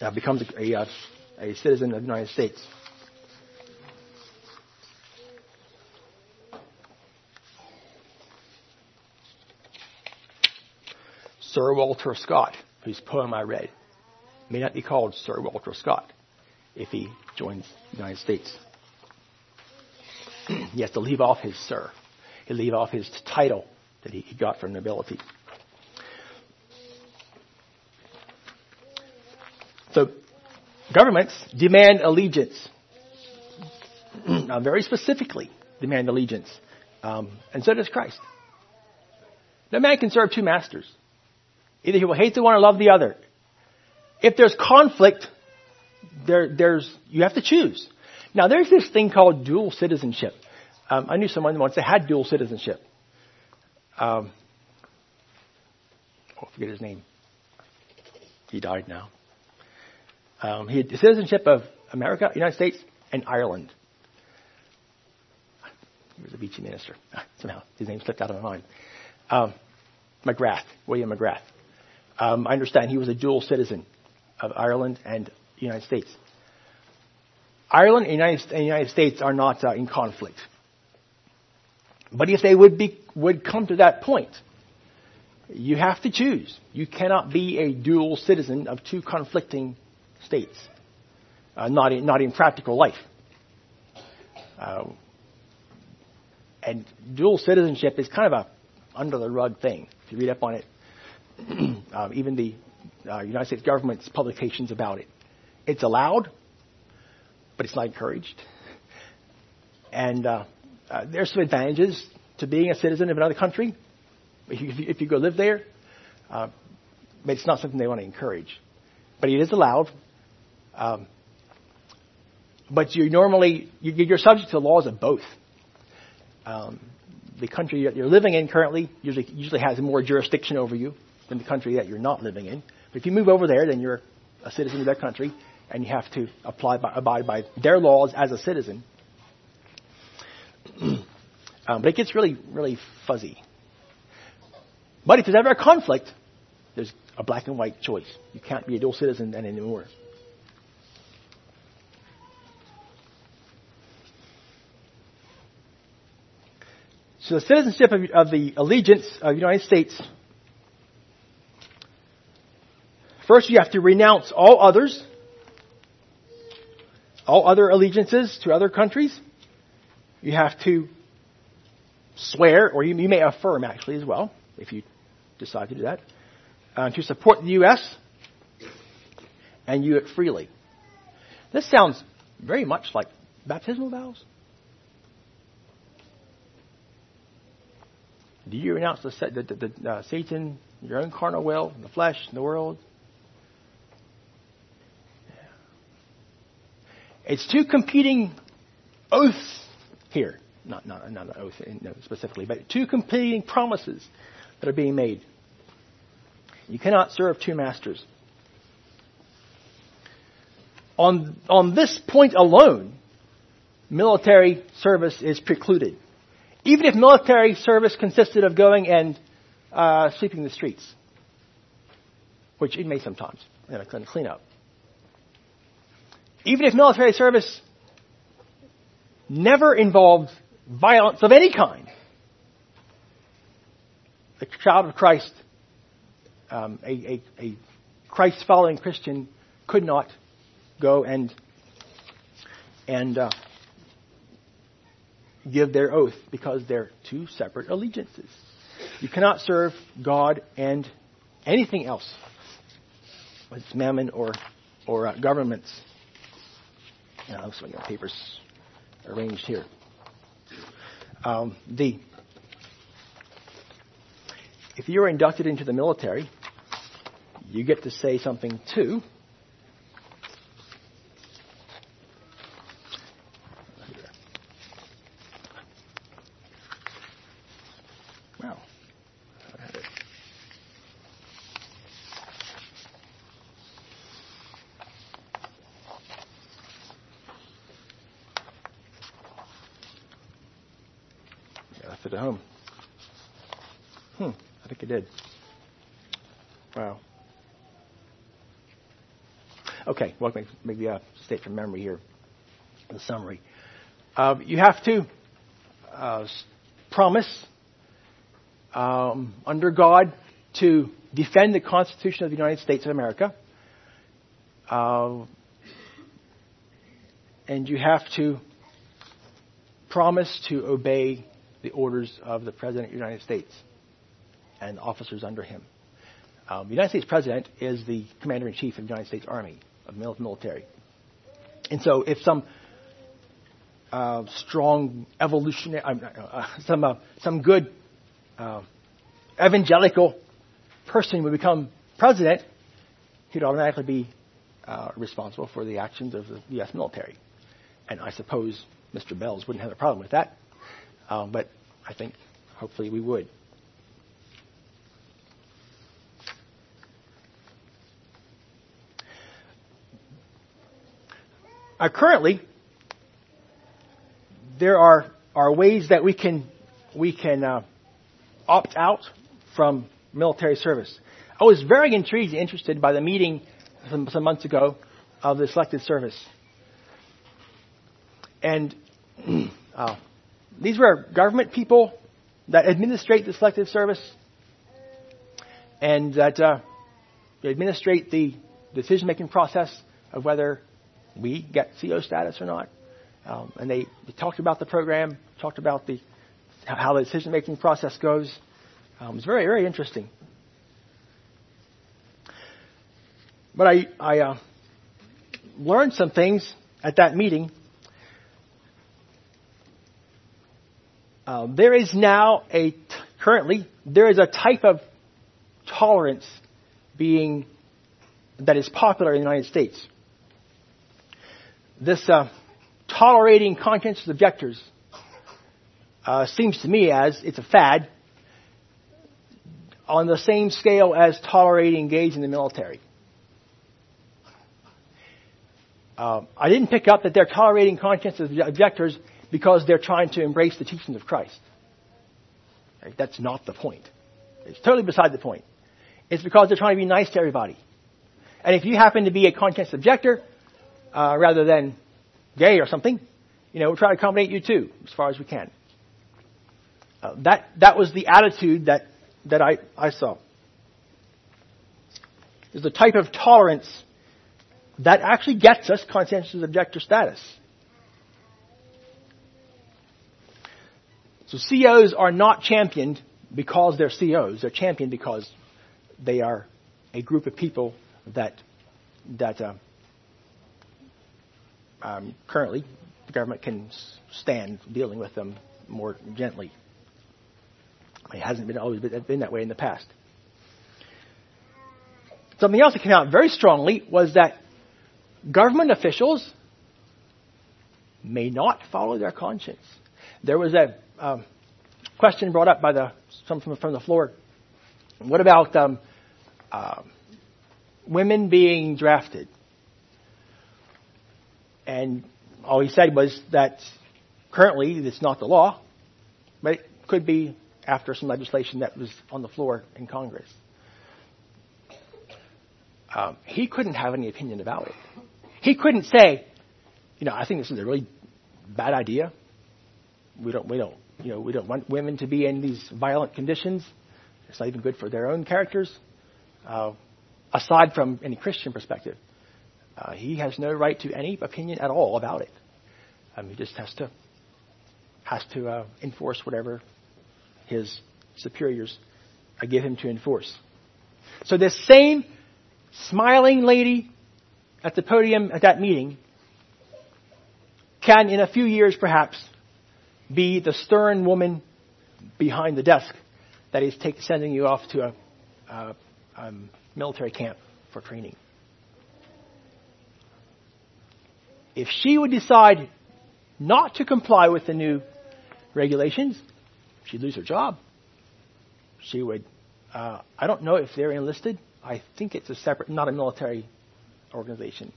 uh, becomes a, a, a citizen of the United States. Sir Walter Scott, whose poem I read, may not be called Sir Walter Scott if he joins the United States. he has to leave off his Sir. He leave off his title that he got from nobility. So, governments demand allegiance. very specifically, demand allegiance. Um, and so does Christ. No man can serve two masters. Either he will hate the one or love the other. If there's conflict, there, there's, you have to choose. Now there's this thing called dual citizenship. Um, I knew someone once that had dual citizenship. Um, oh, I forget his name. He died now. Um, he had citizenship of America, United States, and Ireland. He was a beachy minister. Somehow his name slipped out of my mind. Um, McGrath, William McGrath. Um, I understand he was a dual citizen of Ireland and the United States. Ireland and the United, States are not uh, in conflict. But if they would be, would come to that point, you have to choose. You cannot be a dual citizen of two conflicting states. Uh, not in, not in practical life. Uh, and dual citizenship is kind of a under the rug thing. If you read up on it, uh, even the uh, United States government's publications about it. It's allowed, but it's not encouraged. And uh, uh, there's some advantages to being a citizen of another country if you, if you go live there, uh, but it's not something they want to encourage. But it is allowed. Um, but you normally you're subject to the laws of both. Um, the country you're living in currently usually usually has more jurisdiction over you in the country that you're not living in. But if you move over there, then you're a citizen of that country, and you have to apply by, abide by their laws as a citizen. um, but it gets really, really fuzzy. But if there's ever a conflict, there's a black and white choice. You can't be a dual citizen anymore. So the citizenship of, of the allegiance of the United States First, you have to renounce all others, all other allegiances to other countries. You have to swear, or you, you may affirm actually as well, if you decide to do that, uh, to support the U.S. and you it freely. This sounds very much like baptismal vows. Do you renounce the, the, the, the uh, Satan, your own carnal will, the flesh, the world, It's two competing oaths here. Not, not, not an oath specifically, but two competing promises that are being made. You cannot serve two masters. On, on this point alone, military service is precluded. Even if military service consisted of going and uh, sweeping the streets, which it may sometimes, you a clean up. Even if military service never involved violence of any kind, a child of Christ, um, a, a, a Christ following Christian could not go and and uh, give their oath because they're two separate allegiances. You cannot serve God and anything else, whether it's mammon or or uh, governments. Now, looks like your papers arranged here. Um, if you're inducted into the military, you get to say something too. left it at home. Hmm, I think I did. Wow. Maybe, maybe uh, state from memory here, the summary. Uh, you have to uh, promise um, under God to defend the Constitution of the United States of America. Uh, and you have to promise to obey the orders of the President of the United States and officers under him. Um, the United States President is the Commander in Chief of the United States Army, military. And so if some uh, strong evolutionary, uh, uh, some, uh, some good uh, evangelical person would become president, he'd automatically be uh, responsible for the actions of the U.S. military. And I suppose Mr. Bells wouldn't have a problem with that, um, but I think hopefully we would. Uh, currently, there are, are ways that we can, we can uh, opt out from military service. I was very intrigued and interested by the meeting some, some months ago of the selected service. And uh, these were government people that administrate the selective service and that uh, administrate the decision making process of whether we get CO status or not. Um, and they, they, talked about the program, talked about the how the decision making process goes. Um, it's very very interesting. But I I uh, learned some things at that meeting. Uh, there is now a currently there is a type of tolerance being that is popular in the United States this uh, tolerating conscientious objectors uh, seems to me as it's a fad on the same scale as tolerating gays in the military. Uh, I didn't pick up that they're tolerating conscientious objectors because they're trying to embrace the teachings of Christ. Right? That's not the point. It's totally beside the point. It's because they're trying to be nice to everybody. And if you happen to be a conscientious objector, uh, rather than gay or something, you know, we'll try to accommodate you too, as far as we can. Uh, that that was the attitude that that I, I saw. Is the type of tolerance that actually gets us conscientious objector status. So COs are not championed because they're COs. They're championed because they are a group of people that that uh, um, currently the government can stand dealing with them more gently. It hasn't been always been that way in the past. Something else that came out very strongly was that government officials may not follow their conscience. There was a um, question brought up by the some from, from the floor. What about um, uh, women being drafted? And all he said was that currently it's not the law, but it could be after some legislation that was on the floor in Congress. Um, he couldn't have any opinion about it. He couldn't say, you know, I think this is a really bad idea. We don't, we don't, you know, we don't want women to be in these violent conditions. It's not even good for their own characters. Uh, aside from any Christian perspective, uh, he has no right to any opinion at all about it. Um, he just has to has to uh, enforce whatever his superiors uh, give him to enforce. So this same smiling lady at the podium at that meeting can, in a few years perhaps, be the stern woman behind the desk that is take, sending you off to a, a um, military camp for training. If she would decide not to comply with the new regulations, she'd lose her job. She would, uh, I don't know if they're enlisted. I think it's a separate, not a military organization.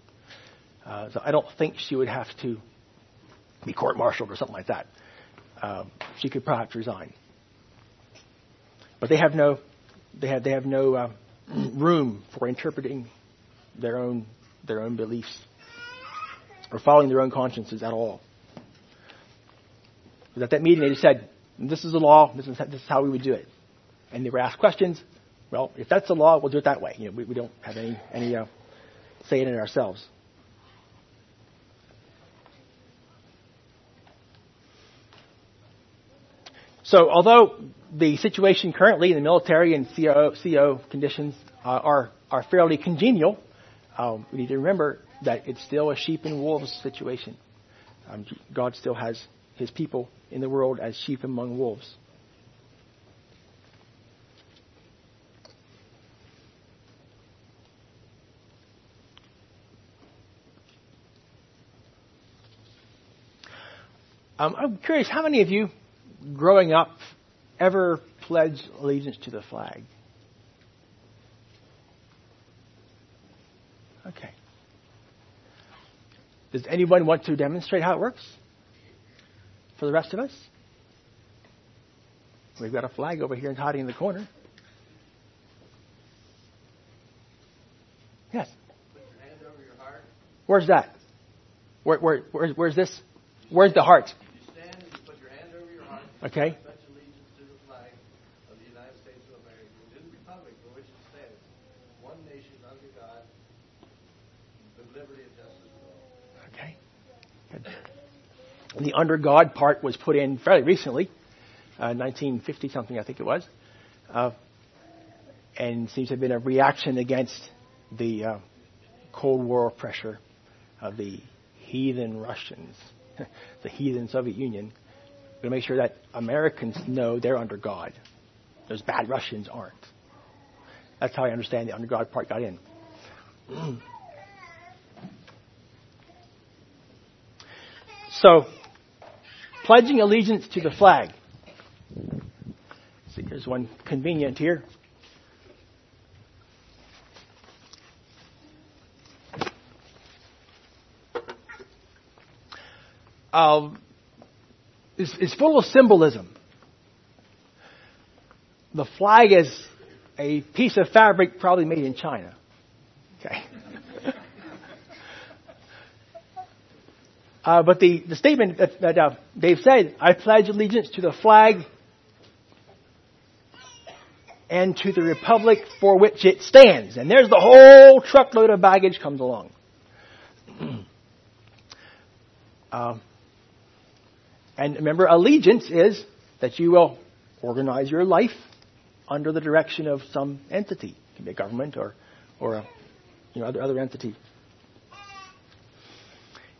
Uh, so I don't think she would have to be court-martialed or something like that. Uh, she could perhaps resign. But they have no, they have, they have no uh, room for interpreting their own, their own beliefs or following their own consciences at all. But at that meeting, they just said, "This is the law. This is this is how we would do it." And they were asked questions. Well, if that's the law, we'll do it that way. You know, we, we don't have any any uh, say in it ourselves. So, although the situation currently in the military and CO, CO conditions uh, are are fairly congenial, um, we need to remember that it's still a sheep and wolves situation. Um, God still has His people in the world as sheep among wolves. Um, I'm curious, how many of you, growing up, ever pledged allegiance to the flag? Okay. Does anyone want to demonstrate how it works for the rest of us? We've got a flag over here and hiding in the corner. Yes. Put your hand over your heart. Where's that? Where, where, where's, where's this? Where's the heart? You stand and you put your hand over your heart. Okay. Pledge allegiance to the flag of the United States of America and to the republic for which it stands, one nation under God, with liberty and justice for all. Okay. Good. The under God part was put in fairly recently, uh, 1950 something, I think it was, uh, and seems to have been a reaction against the uh, Cold War pressure of the heathen Russians, the heathen Soviet Union, to make sure that Americans know they're under God. Those bad Russians aren't. That's how I understand the under God part got in. So, pledging allegiance to the flag. See, there's one convenient here. Um, is, is full of symbolism. The flag is a piece of fabric probably made in China. Okay. Uh, but the, the statement that, that uh, Dave said, I pledge allegiance to the flag and to the republic for which it stands. And there's the whole truckload of baggage comes along. uh, and remember, allegiance is that you will organize your life under the direction of some entity. It can be a government or, or a you know, other, other entity.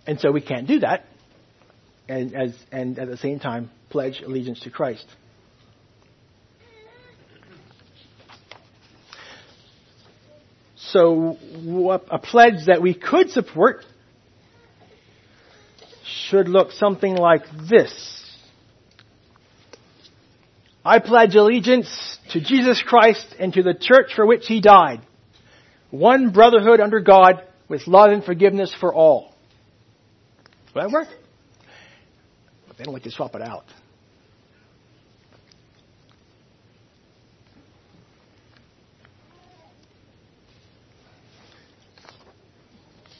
And so we can't do that and, as, and at the same time pledge allegiance to Christ. So a pledge that we could support should look something like this. I pledge allegiance to Jesus Christ and to the church for which he died. One brotherhood under God with love and forgiveness for all. Work? But they don't like to swap it out.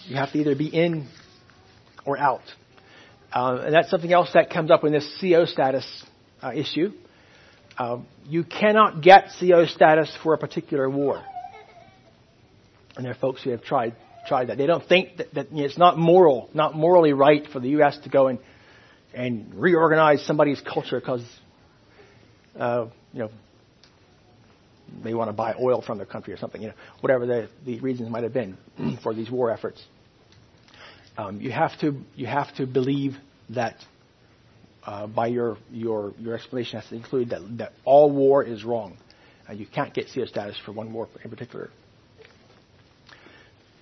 You have to either be in or out. Uh, and that's something else that comes up in this CO status uh, issue. Uh, you cannot get CO status for a particular war. And there are folks who have tried tried that. They don't think that, that you know, it's not moral, not morally right for the U.S. to go and and reorganize somebody's culture because uh, you know they want to buy oil from their country or something. You know, whatever the the reasons might have been for these war efforts. Um, you have to you have to believe that uh, by your your your explanation has to include that that all war is wrong. Uh, you can't get CO status for one war in particular.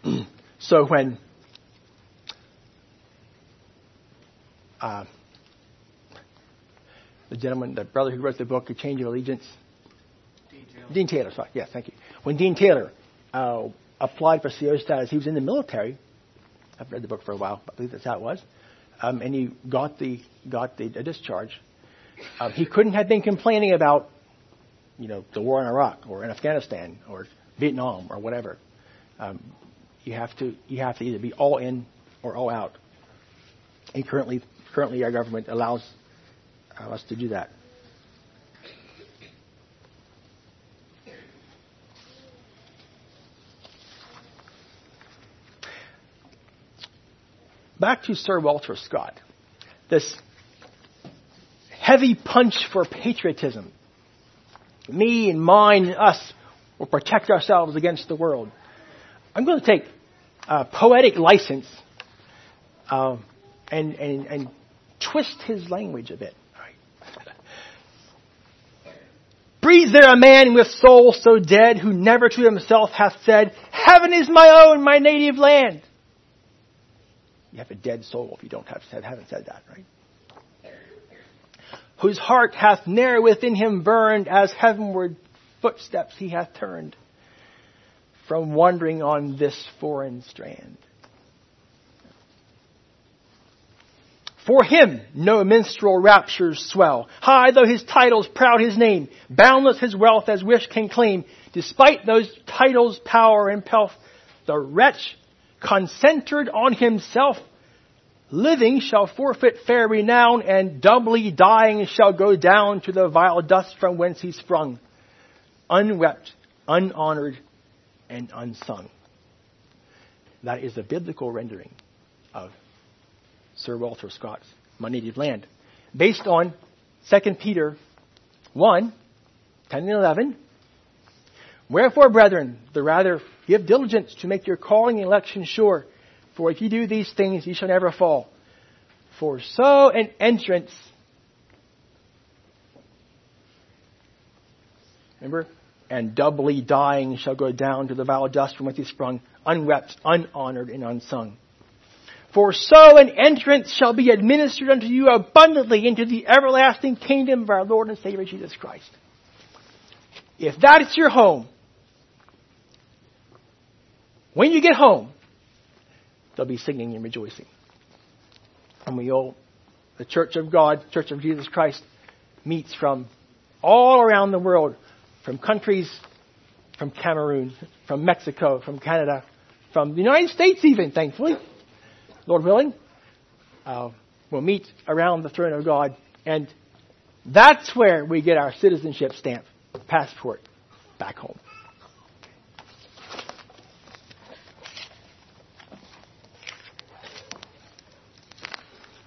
so when uh, the gentleman, the brother who wrote the book, A Change of Allegiance, Dean Taylor. Dean Taylor, sorry, yeah, thank you. When Dean Taylor uh, applied for CO status, he was in the military. I've read the book for a while, I believe that's how it was. Um, and he got the got the, discharge. Um, he couldn't have been complaining about, you know, the war in Iraq or in Afghanistan or Vietnam or whatever. Um, you have to you have to either be all in or all out. And currently, currently our government allows uh, us to do that. Back to Sir Walter Scott. This heavy punch for patriotism. Me and mine and us will protect ourselves against the world. I'm going to take poetic license uh, and, and, and twist his language a bit. Breathes there a man with soul so dead who never to himself hath said, Heaven is my own, my native land. You have a dead soul if you don't have said, haven't said that, right? Whose heart hath ne'er within him burned as heavenward footsteps he hath turned from wandering on this foreign strand. For him no minstrel raptures swell. High though his titles, proud his name, boundless his wealth as wish can claim. Despite those titles, power and pelf, the wretch, concentred on himself, living shall forfeit fair renown, and doubly dying shall go down to the vile dust from whence he sprung, unwept, unhonored, and unsung. That is a biblical rendering of Sir Walter Scott's My Native Land, based on 2 Peter 1, 10 and 11. Wherefore, brethren, the rather give diligence to make your calling and election sure. For if you do these things, you shall never fall. For so an entrance, remember, and doubly dying shall go down to the vile dust from whence he sprung, unwept, unhonored, and unsung. For so an entrance shall be administered unto you abundantly into the everlasting kingdom of our Lord and Savior Jesus Christ. If that is your home, when you get home, they'll be singing and rejoicing. And we all, the Church of God, Church of Jesus Christ, meets from all around the world, from countries, from Cameroon, from Mexico, from Canada, from the United States even, thankfully. Lord willing, uh, we'll meet around the throne of God, and that's where we get our citizenship stamp, passport, back home.